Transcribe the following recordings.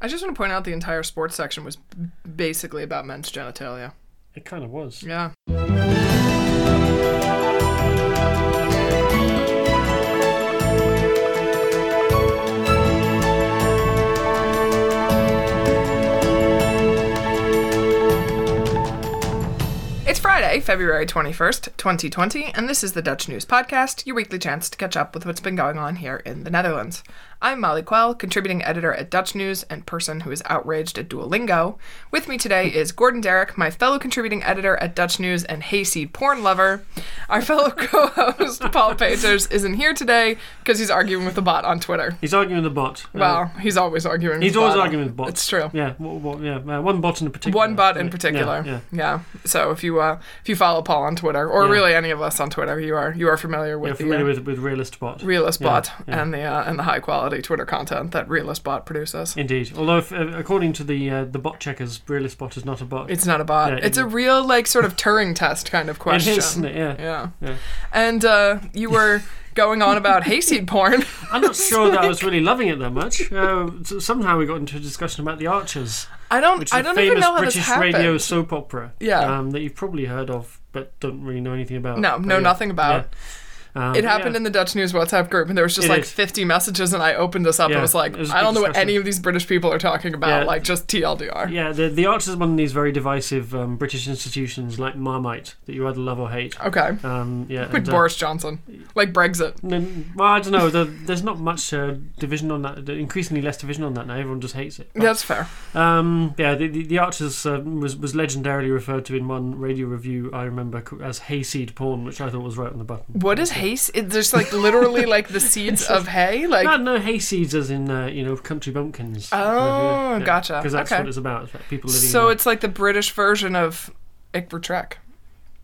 I just want to point out the entire sports section was basically about men's genitalia. It kind of was. Yeah. Friday, February 21st, 2020, and this is the Dutch News Podcast, your weekly chance to catch up with what's been going on here in the Netherlands. I'm Molly Quell, contributing editor at Dutch News and person who is outraged at Duolingo. With me today is Gordon Darroch, my fellow contributing editor at Dutch News and hayseed porn lover. Our fellow co-host Paul Peters isn't here today because he's arguing with the bot on Twitter. He's arguing with the bot. Uh, Well, he's always arguing. he's with always the bot. arguing with bots. It's true. Yeah, what, what, yeah, uh, one bot in particular. One bot in Yeah, particular. Yeah, Yeah. So if you uh, if you follow Paul on Twitter, or Yeah. really any of us on Twitter, you are you are familiar with the familiar uh, with with realist bot. Realist Bot yeah. and the uh, and the high quality Twitter content that Realist Bot produces. Indeed. Although, if, uh, according to the uh, the bot checkers, realist bot is not a bot. It's not a bot. It's it- a real like sort of Turing test kind of question. is, isn't it? Yeah. Yeah. Yeah. And uh, you were going on about hayseed porn. I'm not sure that I was really loving it that much. Uh, somehow we got into a discussion about the Archers, I don't which is I a don't famous even know how British this happened. radio soap opera. Yeah. Um, that you've probably heard of, but don't really know anything about. No, know yeah, nothing about. yeah. Um, It happened yeah. in the Dutch News WhatsApp group, and there was just It like is. 50 messages, and I opened this up Yeah, and was like, it was I don't know what any of these British people are talking about. Yeah. Like, just TLDR. Yeah, the the Archers is one of these very divisive um, British institutions like Marmite that you either love or hate. Okay. Um, yeah, Like and, uh, Boris Johnson. Like Brexit. n- well, I don't know. The, there's not much uh, division on that. Increasingly less division on that now. Everyone just hates it. But, That's fair. Um, yeah, the, the, the Archers uh, was was legendarily referred to in one radio review I remember as hayseed porn, which I thought was right on the button. What is hay? It's just like literally like the seeds of hay? Like, no, no hayseeds as in uh, you know country bumpkins. Oh, gotcha. Because that's Okay. what it's about. It's about people living. so it's like the British version of Ikvertrek.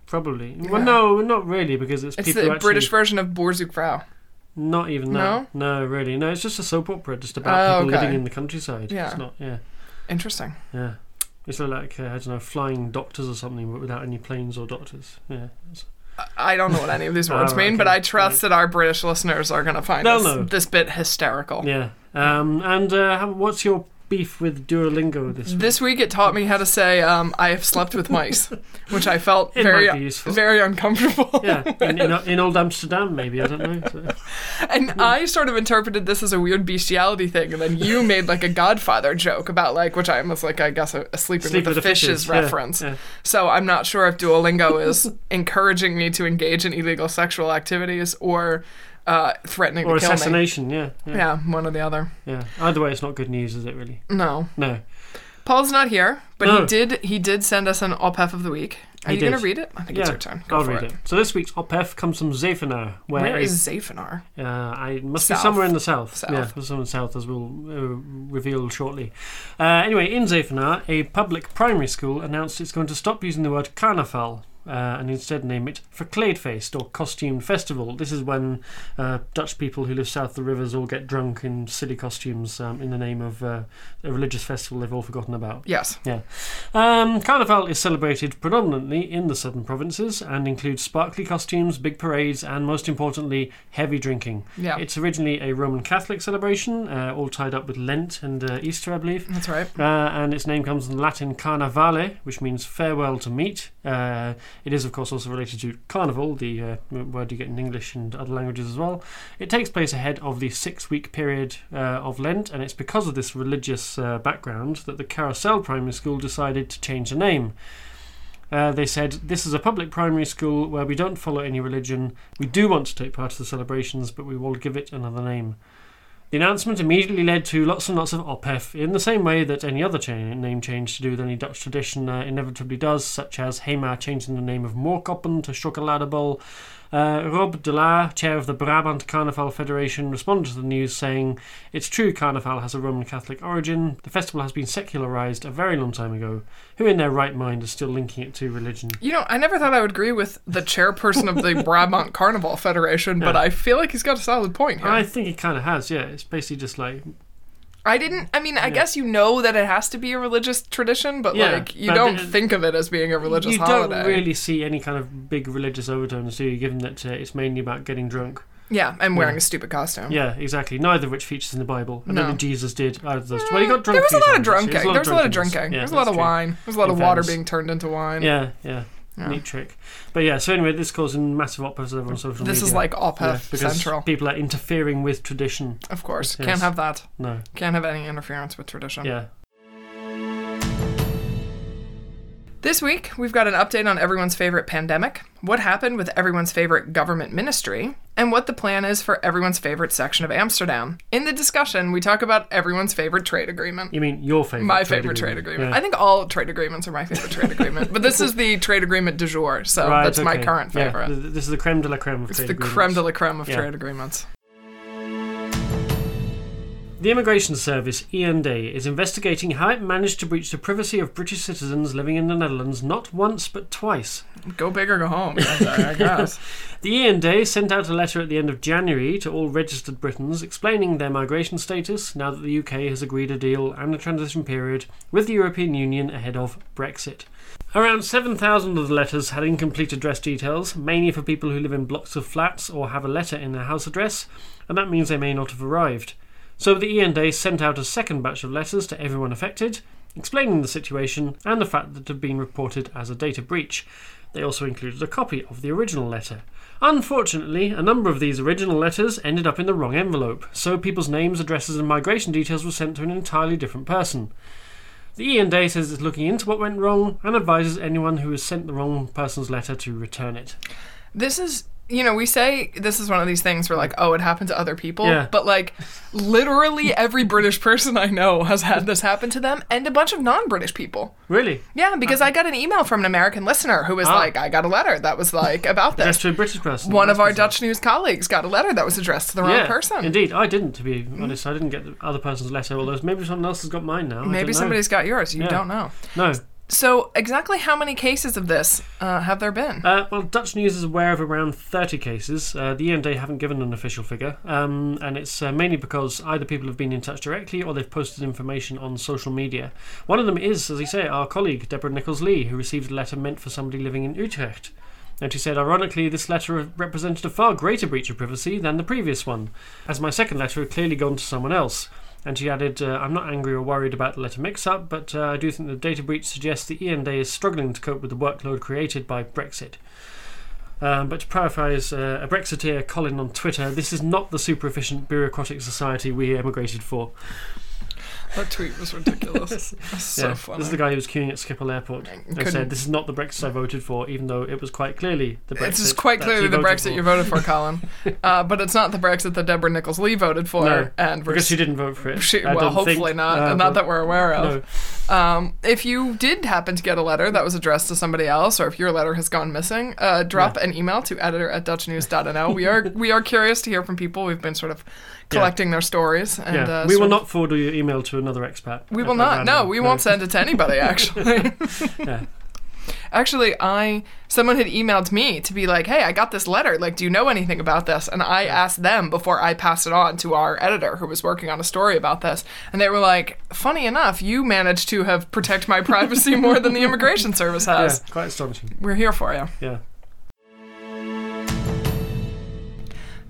probably. Yeah. Well, no, not really, because it's, people. It's people the actually, British version of Boer zoekt Vrouw. Not even that. No? really. No, it's just a soap opera, just about Oh, people okay. living in the countryside. Yeah. It's not. Yeah. Interesting. Yeah. It's like uh, I don't know, flying doctors or something, but without any planes or doctors. Yeah. It's- I don't know what any of these words Oh, mean, okay. but I trust that our British listeners are going to find this, this bit hysterical. Yeah. Um. And uh, what's your beef with Duolingo this week? This week it taught me how to say um, "I have slept with mice," which I felt It very might be useful. very uncomfortable. yeah. In, in, in old Amsterdam, maybe I don't know. So- And I sort of interpreted this as a weird bestiality thing, and then you made like a Godfather joke about like, which I was like, I guess a, a sleeping Sleep with, with the the fishes, fishes, yeah, reference. yeah. So I'm not sure if Duolingo is encouraging me to engage in illegal sexual activities or uh, threatening Or to kill me. assassination. Yeah, yeah. Yeah, one or the other. Yeah. Either way, it's not good news, is it? Really? No, No. Paul's not here, but he did. He did send us an ophef of the week. Are He you gonna read it? I think yeah. it's your turn. Go I'll for read it. it. So this week's ophef comes from Zevenaar, where Where is Uh, I must South. be somewhere in the south. South. Yeah, somewhere in the south, as we'll uh, reveal shortly. Uh, anyway, in Zevenaar, a public primary school announced it's going to stop using the word carnaval. Uh, and instead name it Verkleedfeest or Costumed Festival. This is when uh, Dutch people who live south of the rivers all get drunk in silly costumes um, in the name of uh, a religious festival they've all forgotten about. Yes. Um, Carnival is celebrated predominantly in the southern provinces and includes sparkly costumes, big parades, and most importantly, heavy drinking. Yeah. It's originally a Roman Catholic celebration, uh, all tied up with Lent and uh, Easter, I believe. That's right. Uh, and its name comes from Latin carnavale, which means farewell to meet. It is, of course, also related to carnival, the uh, word you get in English and other languages as well. It takes place ahead of the six week period uh, of Lent, and it's because of this religious uh, background that the Carousel Primary School decided to change the name. Uh, they said, This is a public primary school where we don't follow any religion. We do want to take part of the celebrations, but we will give it another name. The announcement immediately led to lots and lots of ophef in the same way that any other cha- name change to do with any Dutch tradition uh, inevitably does, such as Hema changing the name of Moorkoppen to Chocoladebol. Uh, Rob de La, chair of the Brabant Carnival Federation, responded to the news saying, It's true Carnival has a Roman Catholic origin. The festival has been secularized a very long time ago. Who in their right mind is still linking it to religion? You know, I never thought I would agree with the chairperson of the Brabant Carnival Federation, but I feel like he's got a solid point here. I I, think he kind of has, yeah. It's basically just like didn't. I mean, I Yeah. guess you know that it has to be a religious tradition, but Yeah, like you but don't think of it as being a religious you holiday. don't really see any kind of big religious overtones, do you? Given that uh, it's mainly about getting drunk. Yeah, and wearing a stupid costume. Yeah, exactly. Neither of which features in the Bible. I don't No. think Jesus did either of those. Well, he got drunk. There was a lot of drinking. There was a lot of drinking. There was a lot of wine. There was a lot In of water fairness. being turned into wine. Yeah, yeah. Yeah. Neat trick. But yeah, so anyway, this causing massive over on social This media. is like Yeah, because Central. people are interfering with tradition. Of course. Yes. Can't have that. No, Can't have any interference with tradition. yeah. This week, we've got an update on everyone's favorite pandemic, what happened with everyone's favorite government ministry, and what the plan is for everyone's favorite section of Amsterdam. In the discussion, we talk about everyone's favorite trade agreement. You mean your favorite? My favorite trade agreement. Yeah. I think all trade agreements are my favorite trade agreement, but this is the trade agreement du jour, so Right, that's my current favorite. th- this is the creme de la creme of it's trade the creme de la creme of Yeah. trade agreements. The Immigration Service, IND, is investigating how it managed to breach the privacy of British citizens living in the Netherlands not once but twice. Go big or go home, I guess. The IND sent out a letter at the end of January to all registered Britons explaining their migration status now that the UK has agreed a deal and a transition period with the European Union ahead of Brexit. Around 7,000 of the letters had incomplete address details, mainly for people who live in blocks of flats or have a letter in their house address, and that means they may not have arrived. So the IND sent out a second batch of letters to everyone affected, explaining the situation and the fact that it had been reported as a data breach. They also included a copy of the original letter. Unfortunately, a number of these original letters ended up in the wrong envelope, so people's names, addresses, and migration details were sent to an entirely different person. The IND says it's looking into what went wrong and advises anyone who has sent the wrong person's letter to return it. This is, you know, we say this is one of these things where, like, oh, it happened to other people. Yeah. But, like, literally every British person I know has had this happen to them and a bunch of non British people. Really? Yeah, because I got an email from an American listener who was Ah. like, I got a letter that was, like, about That's this. to a British person. One of our bizarre. Dutch News colleagues got a letter that was addressed to the wrong yeah, person. Indeed, I didn't, to be honest. I didn't get the other person's letter, although maybe someone else has got mine now. Maybe somebody's got yours. You Yeah. don't know. No. So, exactly how many cases of this uh, have there been? Uh, well, Dutch News is aware of around 30 cases. Uh, the IND haven't given an official figure, um, and it's uh, mainly because either people have been in touch directly or they've posted information on social media. One of them is, as I say, our colleague Deborah Nicholls-Lee, who received a letter meant for somebody living in Utrecht. And she said, ironically, this letter represented a far greater breach of privacy than the previous one, as my second letter had clearly gone to someone else. And she added, uh, I'm not angry or worried about the letter mix up, but uh, I do think the data breach suggests the IND is struggling to cope with the workload created by Brexit. Um, but to paraphrase uh, a Brexiteer, Colin, on Twitter, this is not the super efficient bureaucratic society we emigrated for. That tweet was ridiculous. That's so yeah, funny. this is the guy who was queuing at Schiphol Airport and Couldn't- said, This is not the Brexit I voted for, even though it was quite clearly the Brexit. It's just quite that clearly you the voted Brexit for." you voted for, Colin. uh, but it's not the Brexit that Deborah Nicholls-Lee voted for. No, and we're Because she didn't vote for it. she, I well, don't think, hopefully not. uh, not but- that we're aware of. No. Um, if you did happen to get a letter that was addressed to somebody else, or if your letter has gone missing, uh, drop an email to editor at dutchnews.nl. We are we are curious to hear from people. We've been sort of collecting their stories, and Yeah, uh, we will not forward your email to another expat. We will not. No, we won't send it to anybody. Actually. Yeah. Actually, I someone had emailed me to be like, "Hey, I got this letter. Like, do you know anything about this?" And I asked them before I passed it on to our editor who was working on a story about this, and they were like, "Funny enough, you managed to have protect my privacy more than the immigration service Yeah, has. quite astonishing. We're here for you." Yeah.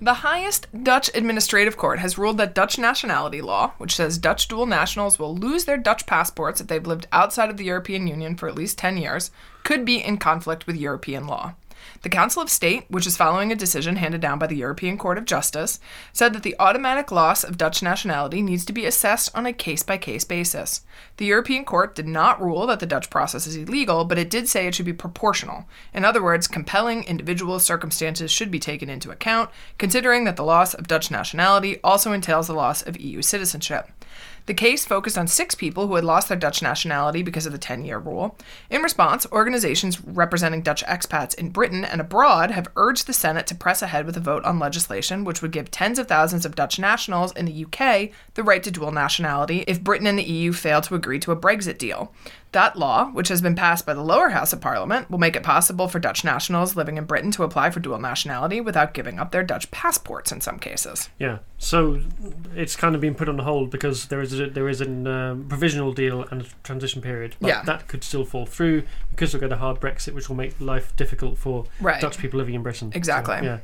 The highest Dutch administrative court has ruled that Dutch nationality law, which says Dutch dual nationals will lose their Dutch passports if they've lived outside of the European Union for at least 10 years, could be in conflict with European law. The Council of State, which is following a decision handed down by the European Court of Justice, said that the automatic loss of Dutch nationality needs to be assessed on a case by case basis. The European Court did not rule that the Dutch process is illegal, but it did say it should be proportional. In other words, compelling individual circumstances should be taken into account, considering that the loss of Dutch nationality also entails the loss of EU citizenship. The case focused on six people who had lost their Dutch nationality because of the 10 year rule. In response, organizations representing Dutch expats in Britain and abroad have urged the Senate to press ahead with a vote on legislation which would give tens of thousands of Dutch nationals in the UK the right to dual nationality if Britain and the EU fail to agree to a Brexit deal. That law, which has been passed by the lower house of parliament, will make it possible for Dutch nationals living in Britain to apply for dual nationality without giving up their Dutch passports in some cases. Yeah, so it's kind of been put on hold because there is a, there is a um, provisional deal and a transition period. But Yeah. that could still fall through because we'll get a hard Brexit, which will make life difficult for Right. Dutch people living in Britain. So, Exactly. yeah.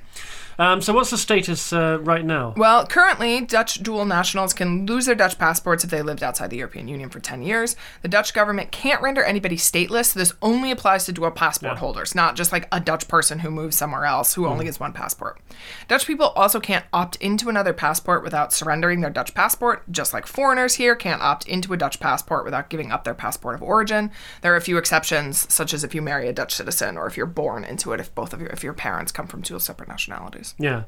Um, so, what's the status uh, right now? Well, currently, Dutch dual nationals can lose their Dutch passports if they lived outside the European Union for 10 years. The Dutch government can't render anybody stateless, so this only applies to dual passport Yeah. holders, not just like a Dutch person who moves somewhere else who only has one passport. Dutch people also can't opt into another passport without surrendering their Dutch passport, just like foreigners here can't opt into a Dutch passport without giving up their passport of origin. There are a few exceptions, such as if you marry a Dutch citizen or if you're born into it, if both of your if your parents come from two separate nationalities. Yeah.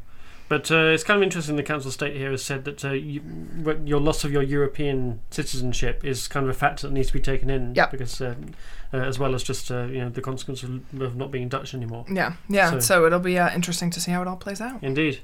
But uh, it's kind of interesting. The council state here has said that uh, you, your loss of your European citizenship is kind of a factor that needs to be taken in. Yep. Because um, uh, as well as just uh, you know the consequence of, of not being Dutch anymore. Yeah, yeah. So- So, it'll be uh, interesting to see how it all plays out. Indeed.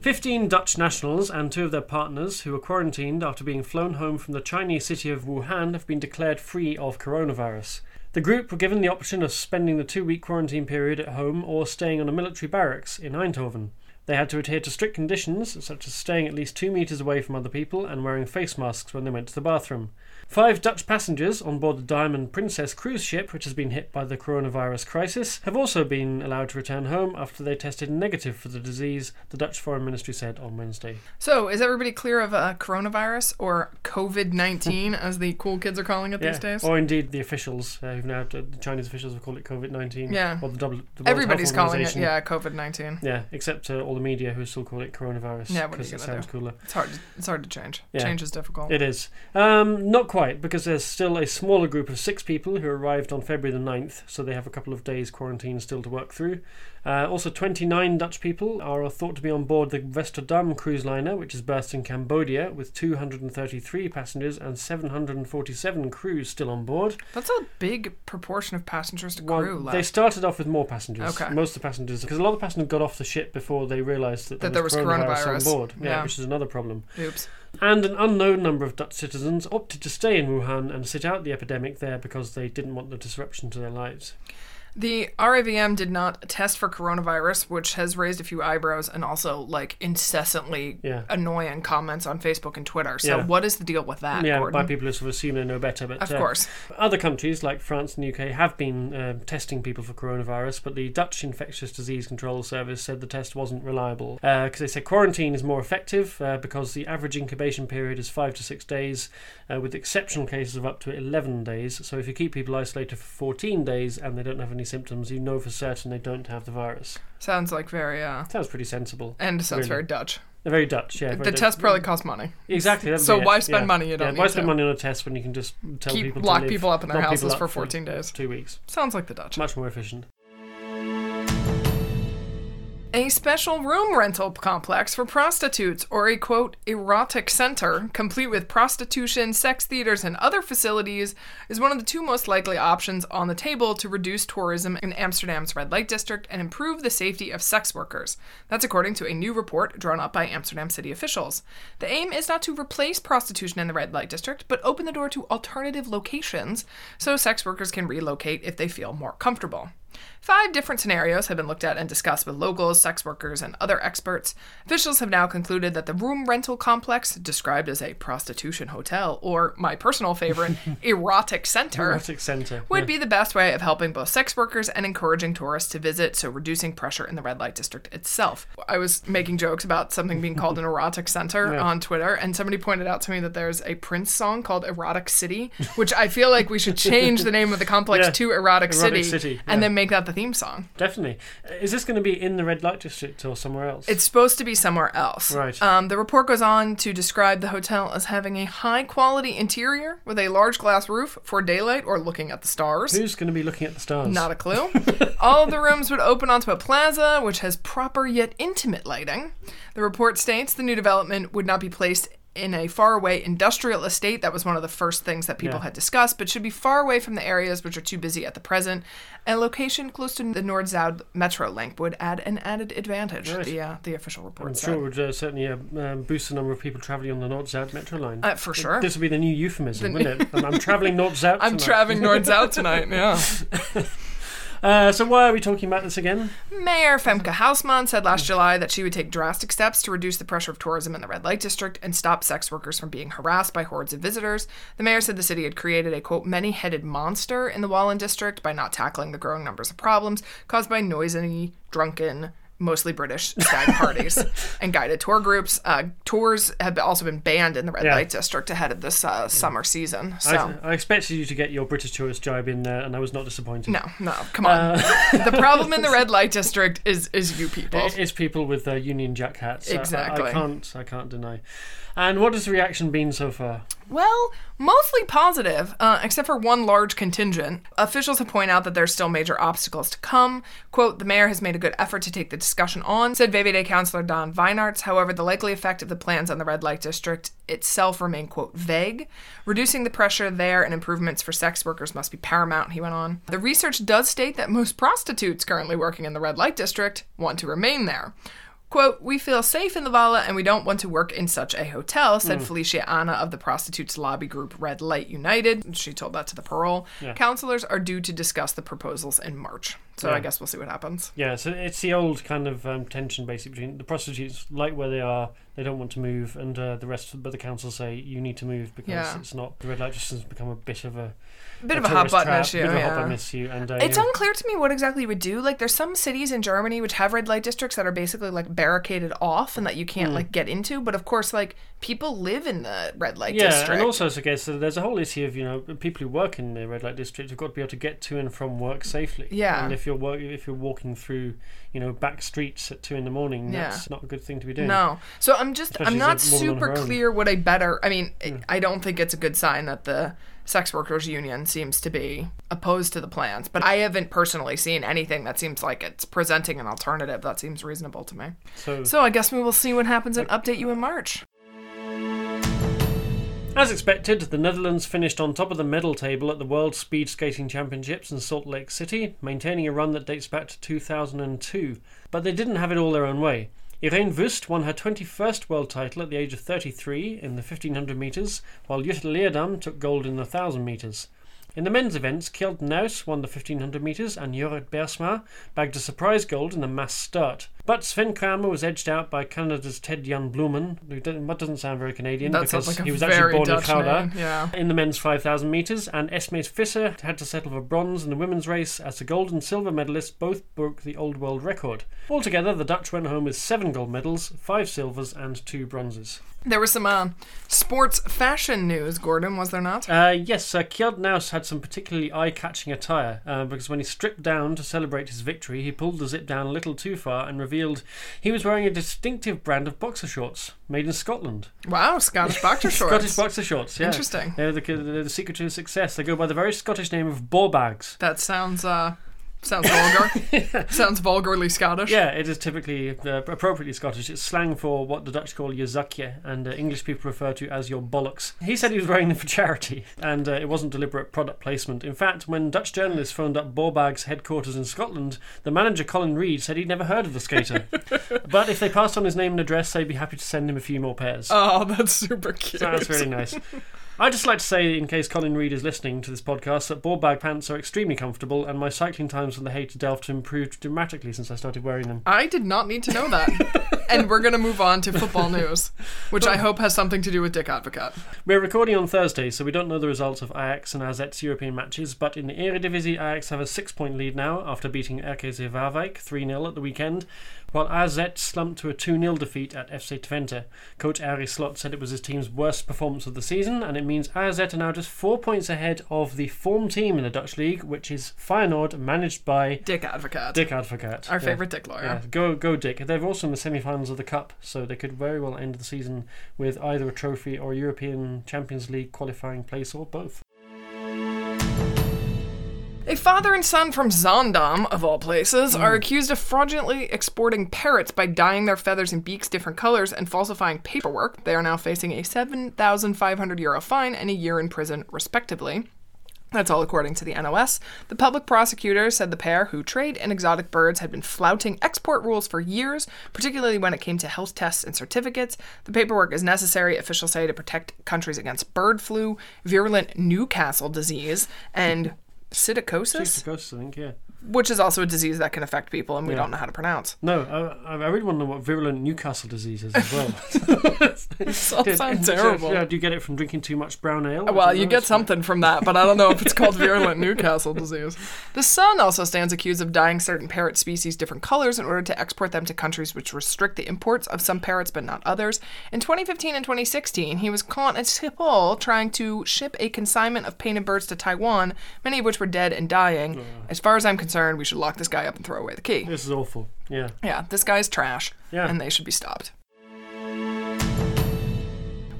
15 Dutch nationals and two of their partners who were quarantined after being flown home from the Chinese city of Wuhan have been declared free of coronavirus. The group were given the option of spending the two week quarantine period at home or staying on a military barracks in Eindhoven. They had to adhere to strict conditions, such as staying at least two metres away from other people and wearing face masks when they went to the bathroom. Five Dutch passengers on board the Diamond Princess cruise ship, which has been hit by the coronavirus crisis, have also been allowed to return home after they tested negative for the disease, the Dutch Foreign Ministry said on Wednesday. So, is everybody clear of uh, coronavirus or COVID 19, as the cool kids are calling it these days? Or indeed the officials, uh, who've now, the Chinese officials have called it COVID 19. Yeah. Or the, w, the Everybody's calling it, yeah, COVID 19. Yeah, except uh, all the media who still call it coronavirus. Yeah, what are you because it sounds do? cooler. It's hard. It's hard to change. Yeah. Change is difficult. It is. Um, not quite, because there's still a smaller group of six people who arrived on February the 9th, so they have a couple of days quarantine still to work through. Uh, also, 29 Dutch people are thought to be on board the Westerdam cruise liner, which is berthed in Cambodia, with 233 passengers and 747 crews still on board. That's a big proportion of passengers to Well, crew they started off with more passengers. Okay. Most of the passengers, because a lot of passengers got off the ship before they realised that, That there there was, was coronavirus, coronavirus. on board. Yeah, Yeah. which is another problem. Oops. And an unknown number of Dutch citizens opted to stay in Wuhan and sit out the epidemic there because they didn't want the disruption to their lives. The RIVM did not test for coronavirus, which has raised a few eyebrows and also like incessantly Yeah. annoying comments on Facebook and Twitter. So, Yeah. what is the deal with that, yeah, Gordon? by people who sort of assume they know better. But of uh, course. other countries like France and the UK have been uh, testing people for coronavirus, but the Dutch Infectious Disease Control Service said the test wasn't reliable because they said quarantine is more effective uh, because the average incubation period is five to six days, uh, with exceptional cases of up to 11 days. So if you keep people isolated for 14 days and they don't have any symptoms, you know for certain they don't have the virus. Sounds like very, uh, Sounds pretty sensible. and sounds Really. very Dutch. They're very Dutch, yeah. very the Dutch. test probably costs money. Exactly. So it, why spend yeah. money you don't yeah, Why spend to? money on a test when you can just tell Keep people lock to live, people up in their houses for 14 days. two weeks? Sounds like the Dutch. Much more efficient. A special room rental complex for prostitutes, or a quote, erotic center, complete with prostitution, sex theaters, and other facilities, is one of the two most likely options on the table to reduce tourism in Amsterdam's red light district and improve the safety of sex workers. That's according to a new report drawn up by Amsterdam city officials. The aim is not to replace prostitution in the red light district, but open the door to alternative locations so sex workers can relocate if they feel more comfortable. Five different scenarios have been looked at and discussed with locals, sex workers, and other experts. Officials have now concluded that the room rental complex, described as a prostitution hotel or my personal favorite, erotic center, Erotic centre. would yeah. be the best way of helping both sex workers and encouraging tourists to visit, so reducing pressure in the red light district itself. I was making jokes about something being called an erotic center Yeah. on Twitter, and somebody pointed out to me that there's a Prince song called Erotic City, which I feel like we should change the name of the complex Yeah. to Erotic, Erotic City, City, and then make that the theme song. Definitely. Is this going to be in the red light district or somewhere else? It's supposed to be somewhere else. Right. Um, the report goes on to describe the hotel as having a high quality interior with a large glass roof for daylight or looking at the stars. Who's going to be looking at the stars? Not a clue. All of the rooms would open onto a plaza, which has proper yet intimate lighting. The report states the new development would not be placed in a faraway industrial estate. That was one of the first things that people Yeah. had discussed, but should be far away from the areas which are too busy at the present. A location close to the Noord-Zuid metro link would add an added advantage. Right. The uh, the official report I'm said. sure it would uh, certainly uh, um, boost the number of people travelling on the Noord-Zuid metro line. Uh, for sure. This would be the new euphemism, wouldn't it? I'm, I'm travelling Noord-Zuid I'm traveling Noord-Zuid tonight. Yeah. Uh, so why are we talking about this again? Mayor Femke Halsema said last July that she would take drastic steps to reduce the pressure of tourism in the red light district and stop sex workers from being harassed by hordes of visitors. The mayor said the city had created a quote many headed monster in the Wallen district by not tackling the growing numbers of problems caused by noisy, drunken, mostly British stag parties and guided tour groups. Uh, tours have also been banned in the red Yeah. light district ahead of this uh, summer season. So. I, I expected you to get your British tourist jibe in there, and I was not disappointed. no, no, come on. the problem in the red light district is is you people. It- It's people with uh, Union Jack hats. I- I- Exactly. I, can't. I can't deny. And what has the reaction been so far? Well, mostly positive, uh, except for one large contingent. Officials have pointed out that there's still major obstacles to come. Quote, the mayor has made a good effort to take the discussion on, said VVD councillor Daan Wijnants. However, the likely effect of the plans on the red light district itself remain, quote, vague. Reducing the pressure there and improvements for sex workers must be paramount, he went on. The research does state that most prostitutes currently working in the red light district want to remain there. Quote, we feel safe in the Wallen and we don't want to work in such a hotel, said hmm. Felicia Anna of the prostitutes lobby group Red Light United. She told that to the Parool. Counselors are due to discuss the proposals in March. So Yeah. I guess we'll see what happens. Yeah, so it's the old kind of um, tension basically between the prostitutes like where they are, they don't want to move, and uh, the rest, but the council say you need to move because Yeah. it's not the red light just has become a bit of a Bit of a hot button issue. bit of a hot yeah. button issue, and uh, It's yeah. unclear to me what exactly you would do. Like, there's some cities in Germany which have red light districts that are basically like barricaded off and that you can't like get into. But of course, like people live in the red light yeah, district. and also so okay, so there's a whole issue of you know people who work in the red light district have got to be able to get to and from work safely. Yeah. If you're work, if you're walking through you know back streets at two in the morning, Yeah. that's not a good thing to be doing. No. So I'm just Especially I'm not a super clear what I better I mean, I don't think it's a good sign that the sex workers union seems to be opposed to the plans, but I haven't personally seen anything that seems like it's presenting an alternative that seems reasonable to me. So, So I guess we will see what happens and update you in March. As expected, the Netherlands finished on top of the medal table at the World Speed Skating Championships in Salt Lake City, maintaining a run that dates back to 2002. But they didn't have it all their own way. Ireen Wüst won her 21st world title at the age of 33 in the 1500 metres, while Jutta Leerdam took gold in the 1000 metres. In the men's events, Kjeld Nuis won the 1500 metres and Jorrit Bergsma bagged a surprise gold in the mass start. But Sven Kramer was edged out by Canada's Ted-Jan Bloemen, who doesn't, doesn't sound very Canadian That because like he was actually born Dutch in Gouda name. Yeah. in the men's 5,000 metres, and Esmee Visser had to settle for bronze in the women's race as the gold and silver medalists both broke the old world record. Altogether, the Dutch went home with seven gold medals, five silvers, and two bronzes. There was some uh, sports fashion news, Gordon, was there not? Uh, yes, uh, Kjeld Nuis had some particularly eye-catching attire uh, because when he stripped down to celebrate his victory, he pulled the zip down a little too far and revealed he was wearing a distinctive brand of boxer shorts made in Scotland. Wow, Scottish boxer shorts. Scottish boxer shorts, yeah. Interesting. They're the, they're the secret to success. They go by the very Scottish name of ball bags. That sounds uh sounds vulgar. sounds vulgarly Scottish. Yeah, it is typically uh, appropriately Scottish. It's slang for what the Dutch call your zakje, and uh, English people refer to as your bollocks. He said he was wearing them for charity, and uh, it wasn't deliberate product placement. In fact, when Dutch journalists phoned up Borbag's headquarters in Scotland, the manager Colin Reid said he'd never heard of the skater. but if they passed on his name and address, they'd be happy to send him a few more pairs. Oh, that's super cute. So that's really nice. I'd just like to say, in case Colin Reid is listening to this podcast, that board bag pants are extremely comfortable, and my cycling times from the Hague to Delft have improved dramatically since I started wearing them. I did not need to know that. and we're going to move on to football news, which I hope has something to do with Dick Advocaat. We're recording on Thursday, so we don't know the results of Ajax and AZ's European matches, but in the Eredivisie, Ajax have a six point lead now after beating RKC Waalwijk 3 0 at the weekend, while AZ slumped to a 2 0 defeat at FC Twente. Coach Arne Slot said it was his team's worst performance of the season, and it means AZ are now just four points ahead of the form team in the Dutch league, which is Feyenoord, managed by Dick Advocaat. Dick Advocaat. Our Yeah. favorite Dick lawyer. Yeah, go go Dick. They're also in the semi-finals of the cup, so they could very well end the season with either a trophy or European Champions League qualifying place or both. A father and son from Zaandam, of all places, Hmm. are accused of fraudulently exporting parrots by dyeing their feathers and beaks different colors and falsifying paperwork. They are now facing a 7,500 euro fine and a year in prison, respectively. That's all according to the NOS. The public prosecutor said the pair, who trade in exotic birds, had been flouting export rules for years, particularly when it came to health tests and certificates. The paperwork is necessary, officials say, to protect countries against bird flu, virulent Newcastle disease, and psittacosis. Ghosts, I think, yeah. Which is also a disease that can affect people and we Yeah. don't know how to pronounce. No, I, I really want to know what virulent Newcastle disease is as well. This all sounds terrible. Yeah, do you get it from drinking too much brown ale? Well, you get something from that, but I don't know if it's called virulent Newcastle disease. The son also stands accused of dyeing certain parrot species different colors in order to export them to countries which restrict the imports of some parrots but not others. In 2015 and 2016, he was caught at Schiphol trying to ship a consignment of painted birds to Taiwan, many of which were dead and dying. As far as I'm concerned, we should lock this guy up and throw away the key. This is awful. Yeah. Yeah, this guy's trash, Yeah. and they should be stopped.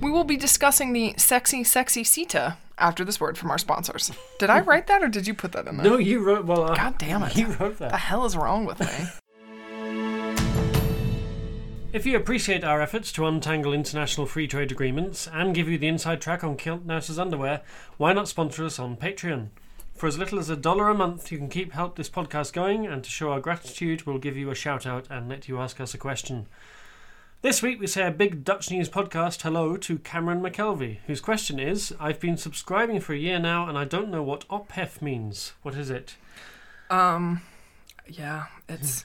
We will be discussing the sexy, sexy CETA after this word from our sponsors. Did I write that or did you put that in there? No, you wrote. Well, uh, God damn it. You wrote that. the hell is wrong with me? If you appreciate our efforts to untangle international free trade agreements and give you the inside track on Kjeld Nuis's underwear, why not sponsor us on Patreon? For as little as a dollar a month, you can keep help this podcast going, and to show our gratitude, we'll give you a shout out and let you ask us a question. This week, we say a big Dutch News podcast hello to Cameron McKelvey, whose question is I've been subscribing for a year now and I don't know what ophef means. What is it? Um, yeah, it's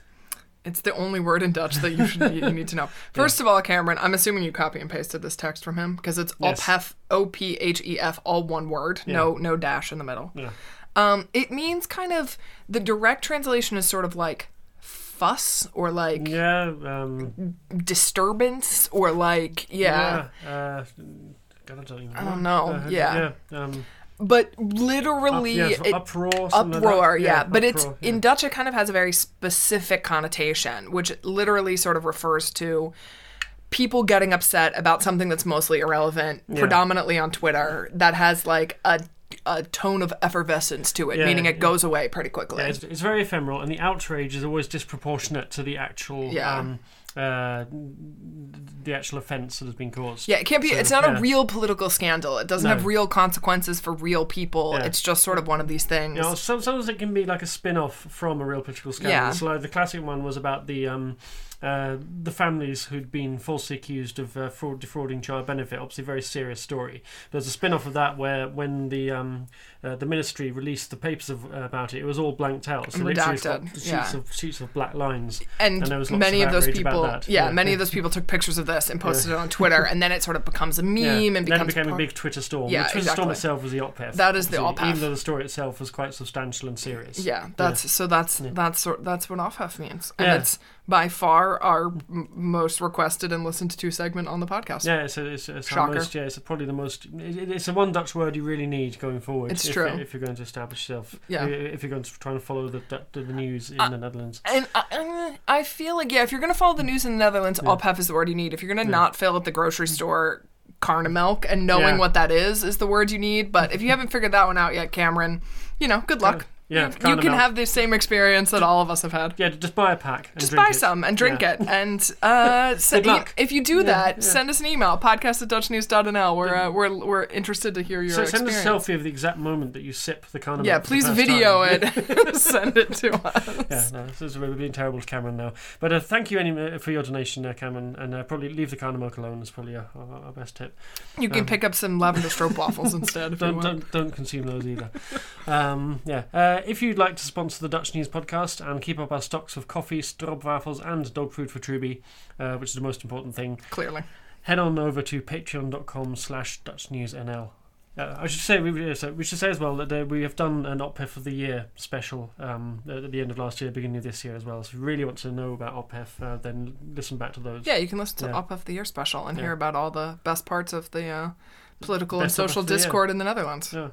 it's the only word in Dutch that you should you need to know. First of all, Cameron, I'm assuming you copy and pasted this text from him because it's Yes. ophef, O P H E F, all one word, no no dash in the middle. Yeah. Um, it means kind of the direct translation is sort of like fuss or like Yeah, um, disturbance or like yeah. yeah. uh, God, I don't even know. I don't know, Uh, yeah. yeah. Um, But up, literally, yeah, so it, uproar. something like uproar, yeah. But it's uproar, in Dutch. It kind of has a very specific connotation, which literally sort of refers to people getting upset about something that's mostly irrelevant, Yeah. predominantly on Twitter, that has like a a tone of effervescence to it, Yeah, meaning it yeah. goes away pretty quickly. Yeah, it's, it's very ephemeral, and the outrage is always disproportionate to the actual, Yeah. um, uh, the actual offence that has been caused. Yeah, it can't be. So, it's not a real political scandal. It doesn't No. have real consequences for real people. It's just sort of one of these things. You know, sometimes it can be like a spin-off from a real political scandal. Yeah. So like the classic one was about the um, uh, the families who'd been falsely accused of uh, fraud, defrauding child benefit. Obviously, a very serious story. There's a spin-off of that where when the um, uh, the ministry released the papers of, about it, it was all blanked out. So literally it's got sheets yeah. of sheets of black lines. and, And there was lots many of of, those people, yeah, Yeah. many of those people took pictures of this and posted it on Twitter, and then it sort of becomes a meme Yeah. and then becomes it became a part- big Twitter storm. Yeah, the Twitter storm itself was the ophef. That is the ophef. Even though the story itself was quite substantial and serious. Yeah, that's so that's Yeah. that's sort that's what off means, and Yeah. it's by far our m- most requested and listened to segment on the podcast. Yeah, it's, a, it's, it's Shocker. most, yeah, it's probably the most. It, it's a one Dutch word you really need going forward. It's if, true. If you're going to establish yourself, Yeah. If you're going to try and follow the the, the news in Uh, the Netherlands. And I, I feel like yeah, if you're gonna follow the news in the Netherlands, Yeah. ophef is the word you need. If you're gonna not fill at the grocery store karnemelk and knowing Yeah. what that is is the word you need. But if you haven't figured that one out yet, Cameron, you know, good luck. Yeah, you, you can milk. have the same experience that all of us have had. Yeah, just buy a pack. And Just buy it. some and drink Yeah. it. And uh, send, if you do Yeah, that, yeah. send us an email, podcast at dutchnews.nl. We're, uh, we're, we're interested to hear your So send experience. us a selfie of the exact moment that you sip the carnival. yeah, please video time. it. send it to us. Yeah, no, this is we're being terrible to Cameron now. But uh, thank you anyway for your donation, uh, Cameron, and uh, probably leave the carnival alone. Is probably uh, our, our best tip. You can Um, pick up some lavender stroop waffles instead if Don't, want. don't don't consume those either. um, yeah. Uh, if you'd like to sponsor the Dutch News podcast and keep up our stocks of coffee, stroopwafels, and dog food for Truby, uh, which is the most important thing, Clearly. head on over to patreon.com slash dutchnewsnl. Uh, I should say we, so we should say as well that uh, we have done an ophef of the year special um, at the end of last year, beginning of this year as well. So if you really want to know about ophef, uh, then listen back to those. Yeah, you can listen to Yeah. Up of the Year special and Yeah. hear about all the best parts of the uh, political and Best of social discord in the Netherlands. Yeah.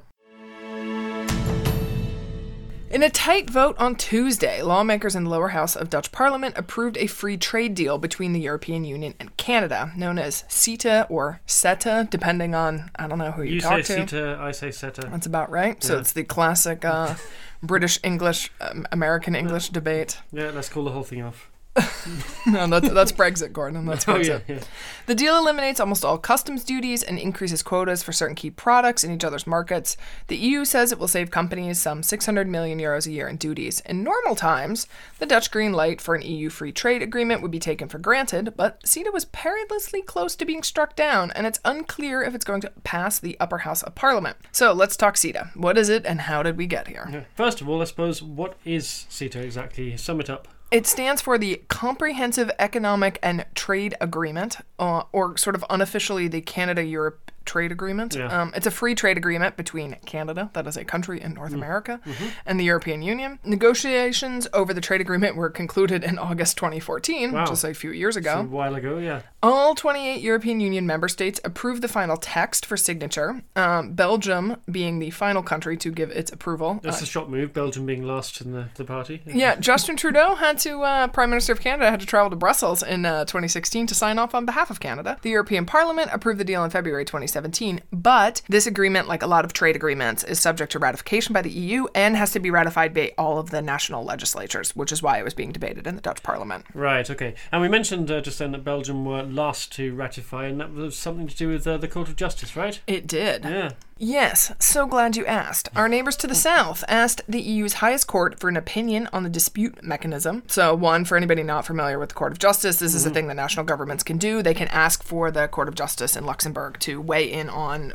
In a tight vote on Tuesday, lawmakers in the lower house of Dutch Parliament approved a free trade deal between the European Union and Canada, known as CETA or CETA, depending on I don't know who you, You talk say to. CETA, I say CETA. That's about right. So Yeah. it's the classic uh, British English, um, American English debate. Yeah, let's call the whole thing off. no, that's, that's Brexit, Gordon. That's Oh Brexit. yeah, yeah. The deal eliminates almost all customs duties and increases quotas for certain key products in each other's markets. The EU says it will save companies some 600 million euros a year in duties. In normal times, the Dutch green light for an EU free trade agreement would be taken for granted, but CETA was perilously close to being struck down, and it's unclear if it's going to pass the upper house of parliament. So let's talk CETA. What is it, and how did we get here? Yeah. First of all, I suppose what is CETA exactly? Sum it up. It stands for the Comprehensive Economic and Trade Agreement, uh, or sort of unofficially the Canada Europe Trade Agreement. Yeah. Um, it's a free trade agreement between Canada, that is a country in Mm. North America, Mm-hmm. and the European Union. Negotiations over the trade agreement were concluded in August 2014, Wow. just a few years ago. A while ago, yeah. All 28 European Union member states approved the final text for signature, um, Belgium being the final country to give its approval. That's Uh, a shock move. Belgium being last in the, the party. Yeah, Justin Trudeau had to, uh, Prime Minister of Canada, had to travel to Brussels in uh, 2016 to sign off on behalf of Canada. The European Parliament approved the deal in February 2017, but this agreement, like a lot of trade agreements, is subject to ratification by the EU and has to be ratified by all of the national legislatures, which is why it was being debated in the Dutch Parliament. Right, okay. And we mentioned uh, just then that Belgium were last to ratify, and that was something to do with uh, the Court of Justice, right? It did. Yeah. Yes, so glad you asked. Our neighbors to the south asked the EU's highest court for an opinion on the dispute mechanism. So, one, for anybody not familiar with the Court of Justice, this is a mm-hmm. thing that national governments can do. They can ask for the Court of Justice in Luxembourg to weigh in on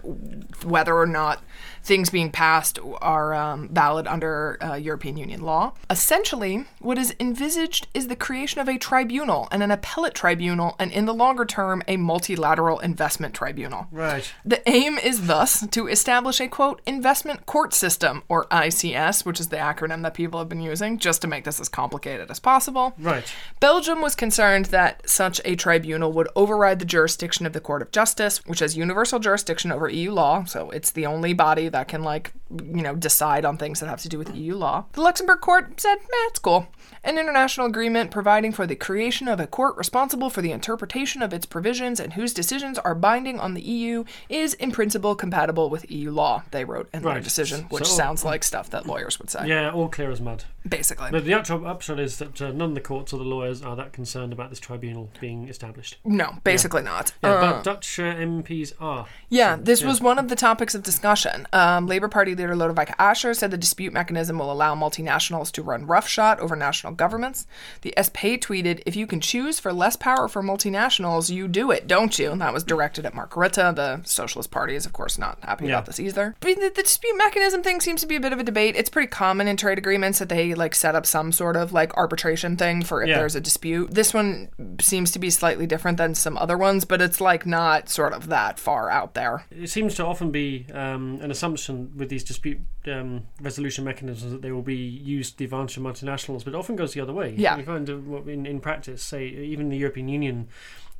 whether or not things being passed are um, valid under uh, European Union law. Essentially, what is envisaged is the creation of a tribunal and an appellate tribunal, and in the longer term, a multilateral investment tribunal. Right. The aim is thus to establish a quote investment court system or ICS, which is the acronym that people have been using just to make this as complicated as possible. Right. Belgium was concerned that such a tribunal would override the jurisdiction of the Court of Justice, which has universal jurisdiction over EU law, so it's the only body that can like, you know, decide on things that have to do with EU law. The Luxembourg court said, "Meh, it's cool." An international agreement providing for the creation of a court responsible for the interpretation of its provisions and whose decisions are binding on the EU is in principle compatible with EU law, they wrote in their decision, which So- sounds mm. like stuff that lawyers would say. Yeah, all clear as mud. Basically. But the actual upshot is that uh, none of the courts or the lawyers are that concerned about this tribunal being established. no, basically not. Yeah, Uh, but Dutch uh, MPs are. Yeah, this was one of the topics of discussion. Um, Labour Party leader Lodewijk Asscher said the dispute mechanism will allow multinationals to run roughshod over national governments. The SP tweeted, "If you can choose for less power for multinationals, you do it, don't you?" And that was directed at Mark Rutte. The Socialist Party is, of course, not happy Yeah. about this either. But the, the dispute mechanism thing seems to be a bit of a debate. It's pretty common in trade agreements that they like set up some sort of like arbitration thing for if Yeah. there's a dispute. This one seems to be slightly different than some other ones, but it's like not sort of that far out there. It seems to often be um, an assumption with these dispute um, resolution mechanisms that they will be used to the advantage of multinationals, but it often goes the other way. Yeah. You find in, in practice, say, even the European Union,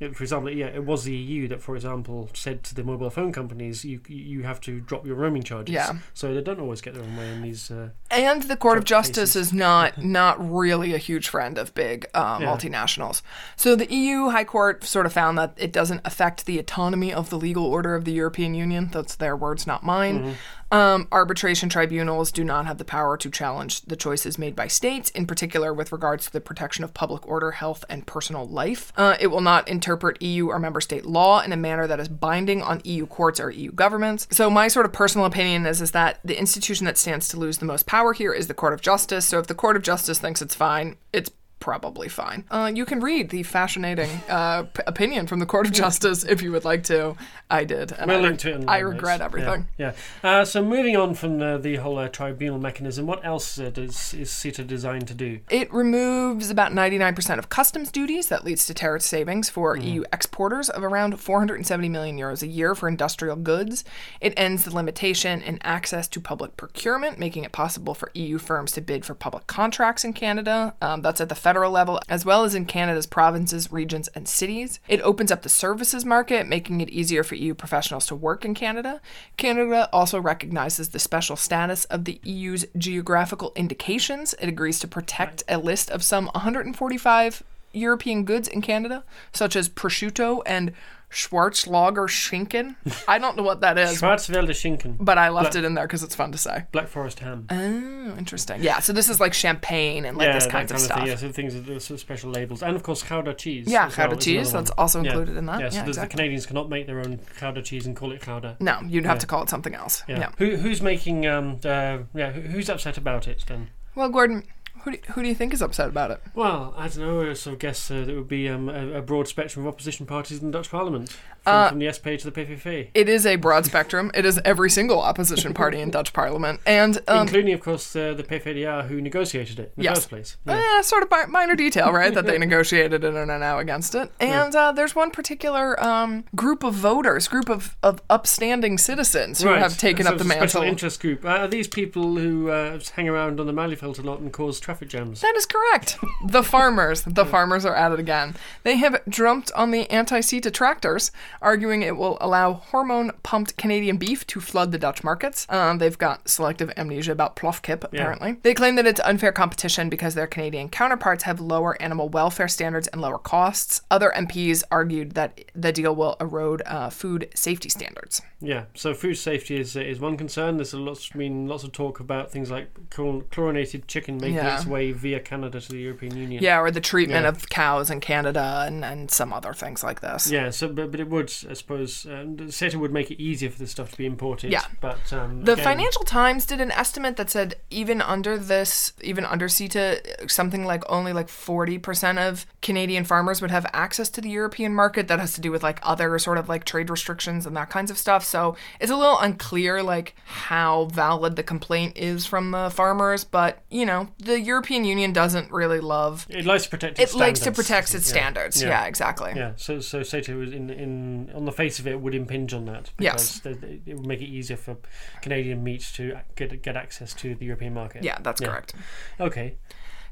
it- for example, yeah, it was the EU that, for example, said to the mobile phone companies, you you have to drop your roaming charges. Yeah. So they don't always get their own way in these. Uh, And the Court of Justice cases. is not not really a huge friend of big uh, Yeah. multinationals. So the EU High Court sort of found that it doesn't affect the autonomy of the legal order of the European Union. That's their words, not mine. Um, arbitration tribunals do not have the power to challenge the choices made by states, in particular with regards to the protection of public order, health, and personal life. Uh, it will not interpret EU or member state law in a manner that is binding on EU courts or EU governments. So my sort of personal opinion is is that the institution that stands to lose the most power here is the Court of Justice. So if the Court of Justice thinks it's fine, it's probably fine. Uh, you can read the fascinating uh, p- opinion from the Court of Justice if you would like to. I did. And we'll I, link to it. The I notes. regret everything. Yeah. yeah. Uh, so moving on from uh, the whole uh, tribunal mechanism, what else uh, does is CETA designed to do? It removes about 99% of customs duties. That leads to tariff savings for EU exporters of around 470 million euros a year for industrial goods. It ends the limitation in access to public procurement, making it possible for EU firms to bid for public contracts in Canada. Um, that's at the federal level, as well as in Canada's provinces, regions, and cities. It opens up the services market, making it easier for EU professionals to work in Canada. Canada also recognizes the special status of the EU's geographical indications. It agrees to protect a list of some 145 European goods in Canada, such as prosciutto and Schwarzlager Schinken. I don't know what that is, Schwarzwälder Schinken, but I left Black- it in there because it's fun to say. Black Forest ham. Oh, interesting. Yeah, so this is like champagne and like this that kind of stuff. thing. Yeah, so things sort of special labels, and of course Gouda cheese. Yeah, as well cheese. That's also Yeah. included in that. Yeah, Yeah, so the-. Canadians cannot make their own Gouda cheese and call it Gouda. No, you'd have Yeah. to call it something else. Yeah. Yeah. Who, who's making? Um. Uh, yeah. who- Who's upset about it then? Well, Gordon, who do, who do you think is upset about it? Well, I don't know. I sort of guess uh, there would be um, a, a broad spectrum of opposition parties in the Dutch Parliament, from, Uh, from the SP to the PVV, It is a broad spectrum. It is every single opposition party in Dutch Parliament, and um, including, of course, uh, the PVDA who negotiated it in the first place. Yeah. Eh, sort of mi- minor detail, right? That they negotiated it and are now against it. And uh, there's one particular um, group of voters, group of, of upstanding citizens who Right. have taken So up the a special interest group. Are these people who uh, hang around on the Malieveld a lot and cause traffic jams? That is correct. The farmers, the farmers are at it again. They have jumped on the anti-CETA tractors, arguing it will allow hormone-pumped Canadian beef to flood the Dutch markets. Um, they've got selective amnesia about plofkip, apparently. They claim that it's unfair competition because their Canadian counterparts have lower animal welfare standards and lower costs. Other MPs argued that the deal will erode uh, food safety standards. Yeah, so food safety is is one concern. There's a lots, I mean, lots of talk about things like chlorinated chicken making Yeah. its way via Canada to the European Union. Yeah, or the treatment Yeah. of cows in Canada and, and some other things like this. Yeah, so but, but it would, I suppose, um, CETA would make it easier for this stuff to be imported. Yeah. but um, The again, Financial Times did an estimate that said even under this, even under CETA, something like only like 40% of Canadian farmers would have access to the European market. That has to do with like other sort of like trade restrictions and that kinds of stuff. So it's a little unclear like how valid the complaint is from the farmers. But, you know, the European Union doesn't really love. it likes to protect. its It Its likes to standards. protect its Yeah. standards. Yeah. Yeah, exactly. Yeah, so so CETA was in in on the face of it would impinge on that Yes. because it would make it easier for Canadian meats to get get access to the European market. Yeah, that's Yeah. correct. Okay.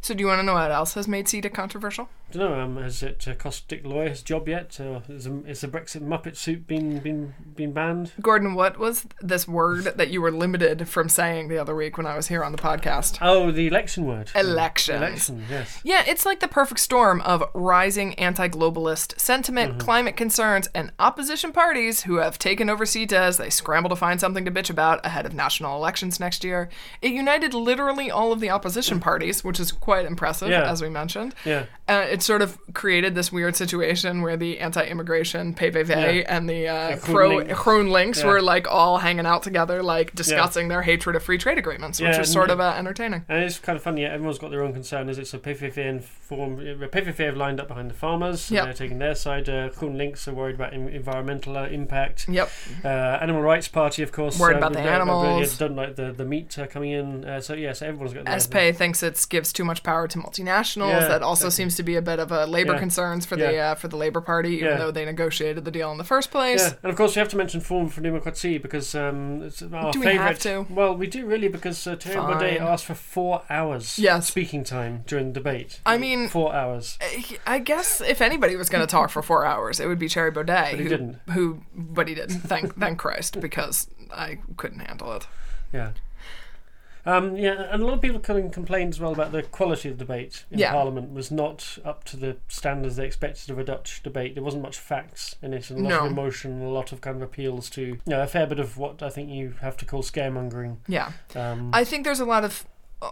So, do you want to know what else has made CETA controversial? Don't know. Um, has it uh, cost Dick Lawyer his job yet? Or is, the- is the Brexit Muppet suit been been been banned? Gordon, what was this word that you were limited from saying the other week when I was here on the podcast? Oh, the election word. Elections. Election. Yes. Yeah, it's like the perfect storm of rising anti globalist sentiment, Mm-hmm. climate concerns, and opposition parties who have taken over CETA as they scramble to find something to bitch about ahead of national elections next year. It united literally all of the opposition parties, which is quite impressive, Yeah. as we mentioned. Yeah. Uh, it sort of created this weird situation where the anti-immigration PVV Yeah. and the uh, Groenlinks. Groenlinks Yeah. were like all hanging out together, like discussing their hatred of free trade agreements, which was sort of uh, entertaining. And it's kind of funny. Yeah, everyone's got their own concern. Is it so? PVV and form. uh, PVV have lined up behind the farmers. Yep. They're taking their side. Uh, Groenlinks are worried about en- environmental uh, impact. Yep. Uh, Animal Rights Party, of course, Worried about the animals. Don't like the, the meat coming in. So yeah, so everyone's got their thinks it gives too much power to multinationals. That also seems to be a bit of a labor Yeah. concerns for the uh, for the Labor Party, even Yeah. though they negotiated the deal in the first place. Yeah, and of course we have to mention Forum for Democracy because um, it's our Do we favourite. have to? Well, we do really because uh, Fine. Baudet asked for four hours Yes. speaking time during the debate. I mean- four hours. I guess if anybody was going to talk for four hours, it would be Thierry Baudet. But he who, didn't. Who, but he didn't. Thank, thank Christ, because I couldn't handle it. Yeah. Um, yeah, and a lot of people complained as well about the quality of debate in Yeah. Parliament was not up to the standards they expected of a Dutch debate. There wasn't much facts in it, and a lot No. of emotion, a lot of kind of appeals to, you know, a fair bit of what I think you have to call scaremongering. Yeah, Um, I think there's a lot of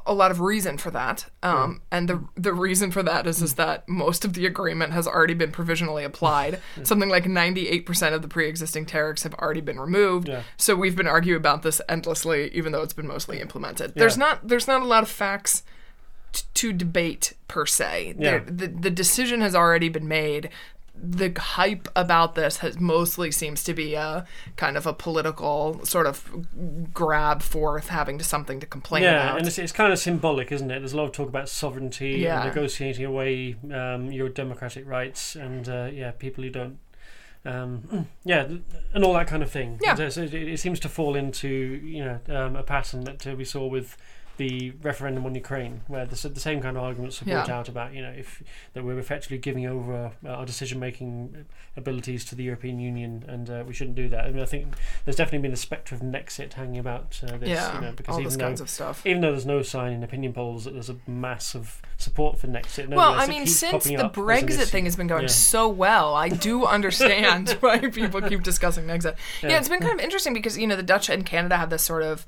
a lot of reason for that, um, and the the reason for that is is that most of the agreement has already been provisionally applied. Something like 98% of the pre-existing tariffs have already been removed. Yeah. So we've been arguing about this endlessly, even though it's been mostly implemented. There's not there's not a lot of facts t- to debate per se. Yeah. There- The the decision has already been made. The hype about this has mostly seems to be a kind of a political sort of grab for having to something to complain yeah, about. Yeah, and it's, it's kind of symbolic, isn't it? There's a lot of talk about sovereignty Yeah. and negotiating away um, your democratic rights, and uh, yeah, people who don't. Um, yeah, and all that kind of thing. Yeah. So it, it seems to fall into you know um, a pattern that uh, we saw with the referendum on Ukraine, where the, the same kind of arguments were brought Yeah. out about you know if that we're effectively giving over uh, our decision making abilities to the European Union, and uh, we shouldn't do that. I mean, I think there's definitely been a spectre of Nexit hanging about uh, this, yeah, you know, because all even though kinds of stuff. even though there's no sign in opinion polls that there's a mass of support for Nexit. Well, I mean, since the up Brexit thing has been going Yeah. so well, I do understand why people keep discussing Nexit. Yeah. Yeah. it's been kind of interesting because you know the Dutch and Canada have this sort of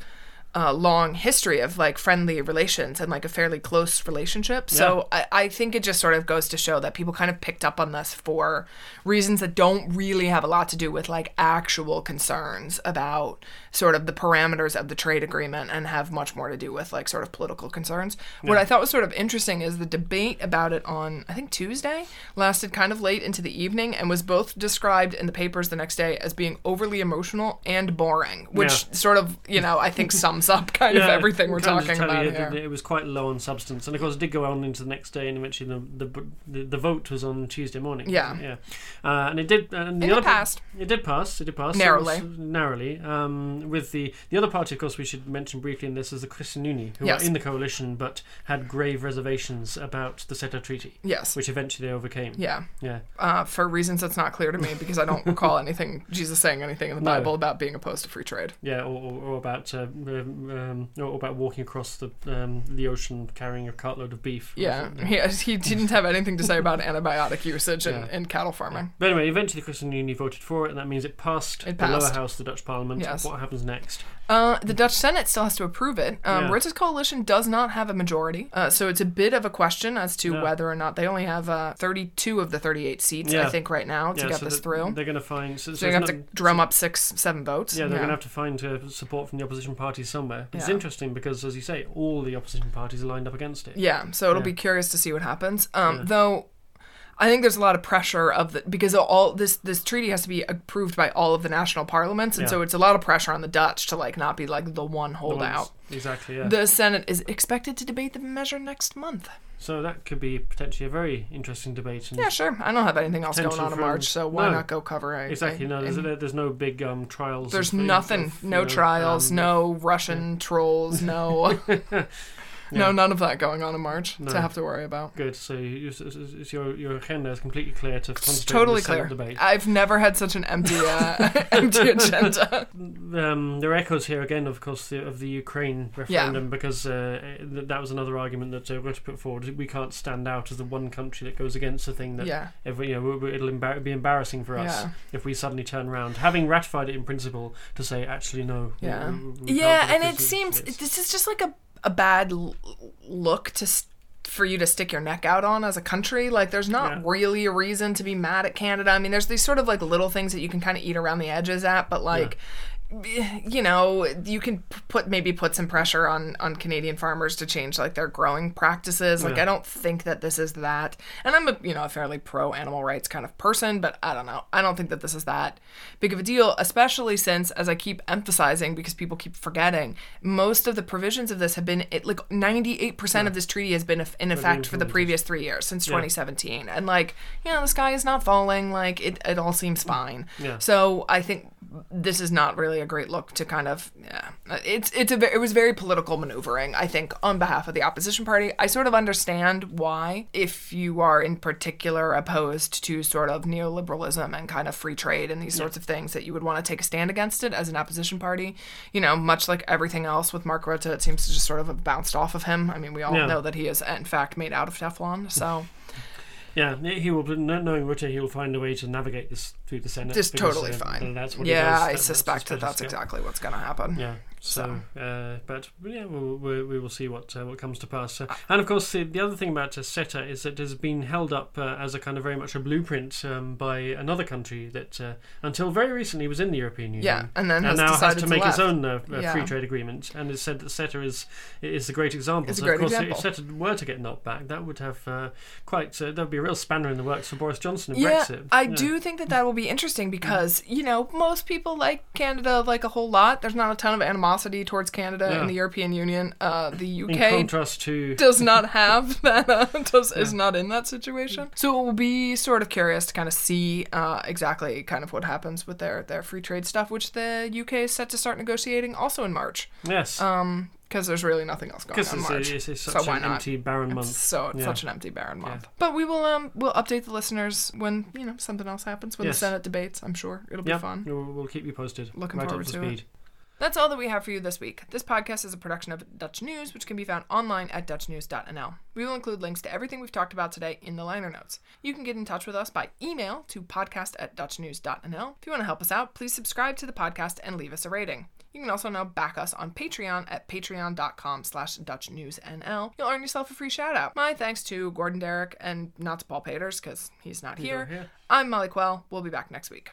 uh, long history of like friendly relations and like a fairly close relationship. So I, I think it just sort of goes to show that people kind of picked up on this for reasons that don't really have a lot to do with like actual concerns about sort of the parameters of the trade agreement and have much more to do with like sort of political concerns. What I thought was sort of interesting is the debate about it on I think Tuesday lasted kind of late into the evening and was both described in the papers the next day as being overly emotional and boring, which Yeah. sort of, you know, I think sums up kind of everything we're talking about you here. that It was quite low on substance, and of course, it did go on into the next day, and eventually the the the, the vote was on Tuesday morning. Yeah. yeah, uh, and it did. And the And it other passed. It did pass. It did pass Narrowly. narrowly. Um, with the the other party, of course, we should mention briefly in this is the Christian Uni, who Yes. are in the coalition but had grave reservations about the CETA treaty, Yes. which eventually they overcame. Yeah. Yeah. Uh, for reasons that's not clear to me because I don't recall anything, Jesus saying anything in the No. Bible about being opposed to free trade. Yeah, or, or, or about uh, um, about walking across the um, the ocean carrying a cartload of beef. Yeah. He, he didn't have anything to say about antibiotic usage in, Yeah. in cattle farming. But anyway, eventually the Christian Union voted for it, and that means it passed, It the lower house the Dutch Parliament. Yes. What happens next? Uh, the Dutch Senate still has to approve it. Um, Yeah. Rutte's coalition does not have a majority, uh, so it's a bit of a question as to Yeah. whether or not they only have uh, 32 of the 38 seats, I think, right now to yeah, get so this that- through. They're going to find. So, So have it's to not- drum up six, seven votes. Yeah, they're going to have to find uh, support from the opposition parties somewhere. It's Yeah. interesting because, as you say, all the opposition parties are lined up against it. Yeah, so it'll Yeah. be curious to see what happens. Um, Yeah. Though, I think there's a lot of pressure of the because all this this treaty has to be approved by all of the national parliaments, and Yeah. so it's a lot of pressure on the Dutch to like not be like the one holdout. ones- Exactly. Yeah. The Senate is expected to debate the measure next month. so that could be potentially a very interesting debate. And Yeah, sure. I don't have anything else going on in March, so why No. not go cover a Exactly. No, there's, a- there's no big um, trials. There's nothing. of, no know, trials. um, no Russian trolls. No. No, none of that going on in March No. to have to worry about. Good. So you, your your agenda is completely clear to It's totally clear. debate. I've never had such an empty, uh, empty agenda. Um, there are echoes here again, of course, the, of the Ukraine referendum, because uh, th- that was another argument that uh, Rutte put forward. We can't stand out as the one country that goes against the thing that Yeah, every, you know, it'll embar- be embarrassing for us yeah, if we suddenly turn around, having ratified it in principle, to say actually no. Yeah. we- we can't yeah. And it seems this is just like a a bad l- look to. s for you to stick your neck out on as a country, like there's not Yeah. really a reason to be mad at Canada. I mean, there's these sort of like little things that you can kind of eat around the edges at, but like, you know, you can put maybe put some pressure on on Canadian farmers to change like their growing practices. Like, Yeah. I don't think that this is that. And I'm a you know a fairly pro animal rights kind of person, but I don't know. I don't think that this is that big of a deal, especially since, as I keep emphasizing, because people keep forgetting, most of the provisions of this have been it like 98 percent of this treaty has been in effect for the previous three years since Yeah. 2017, and like you know the sky is not falling. Like it, it all seems fine. Yeah. So I think this is not really a great look to kind of yeah. It's it's a it was very political maneuvering. I think on behalf of the opposition party. I sort of understand why, if you are in particular opposed to sort of neoliberalism and kind of free trade and these sorts of things, that you would want to take a stand against it as an opposition party. You know, much like everything else with Mark Rutte, it seems to just sort of have bounced off of him. I mean, we all Yeah. know that he is in fact made out of Teflon. So Yeah, he will. kn- Knowing Rutte, he will find a way to navigate this through the Senate. just totally uh, fine. That's what he yeah, does. I That- that's suspect that that's exactly what's going to happen. Yeah. So, uh, but yeah, we'll, we, we will see what uh, what comes to pass. Uh, and of course, the, the other thing about uh, CETA is that it has been held up uh, as a kind of very much a blueprint um, by another country that uh, until very recently was in the European Union. Yeah, and then And has now has to to make its own uh, uh, Yeah. free trade agreement, and it's said that CETA is is a great example. It's a so great of course, example. if CETA were to get knocked back, that would have uh, quite uh, that would be a real spanner in the works for Boris Johnson and Yeah, Brexit. I Yeah. do think that that will be interesting because you know most people like Canada like a whole lot. There's not a ton of animosity towards Canada Yeah. in the European Union. Uh, the In UK contrast to does not have that. Uh, does is not in that situation. So it will be sort of curious to kind of see uh, exactly kind of what happens with their their free trade stuff, which the UK is set to start negotiating also in March. yes, Um, because there's really nothing else going on in it's, it's, it's So such why an not? empty, barren It's month. so it's Yeah. such an empty barren month. But we will um we'll update the listeners when you know something else happens when Yes. the Senate debates. I'm sure it'll be Yeah, fun. We'll, we'll keep you posted. Looking right forward to to it. That's all that we have for you this week. This podcast is a production of Dutch News, which can be found online at dutchnews.nl. We will include links to everything we've talked about today in the liner notes. You can get in touch with us by email to podcast at dutchnews.nl. If you want to help us out, please subscribe to the podcast and leave us a rating. You can also now back us on Patreon at patreon.com slash dutchnewsnl. You'll earn yourself a free shout out. My thanks to Gordon Darroch and not to Paul Paters because he's not here. not here. I'm Molly Quell. We'll be back next week.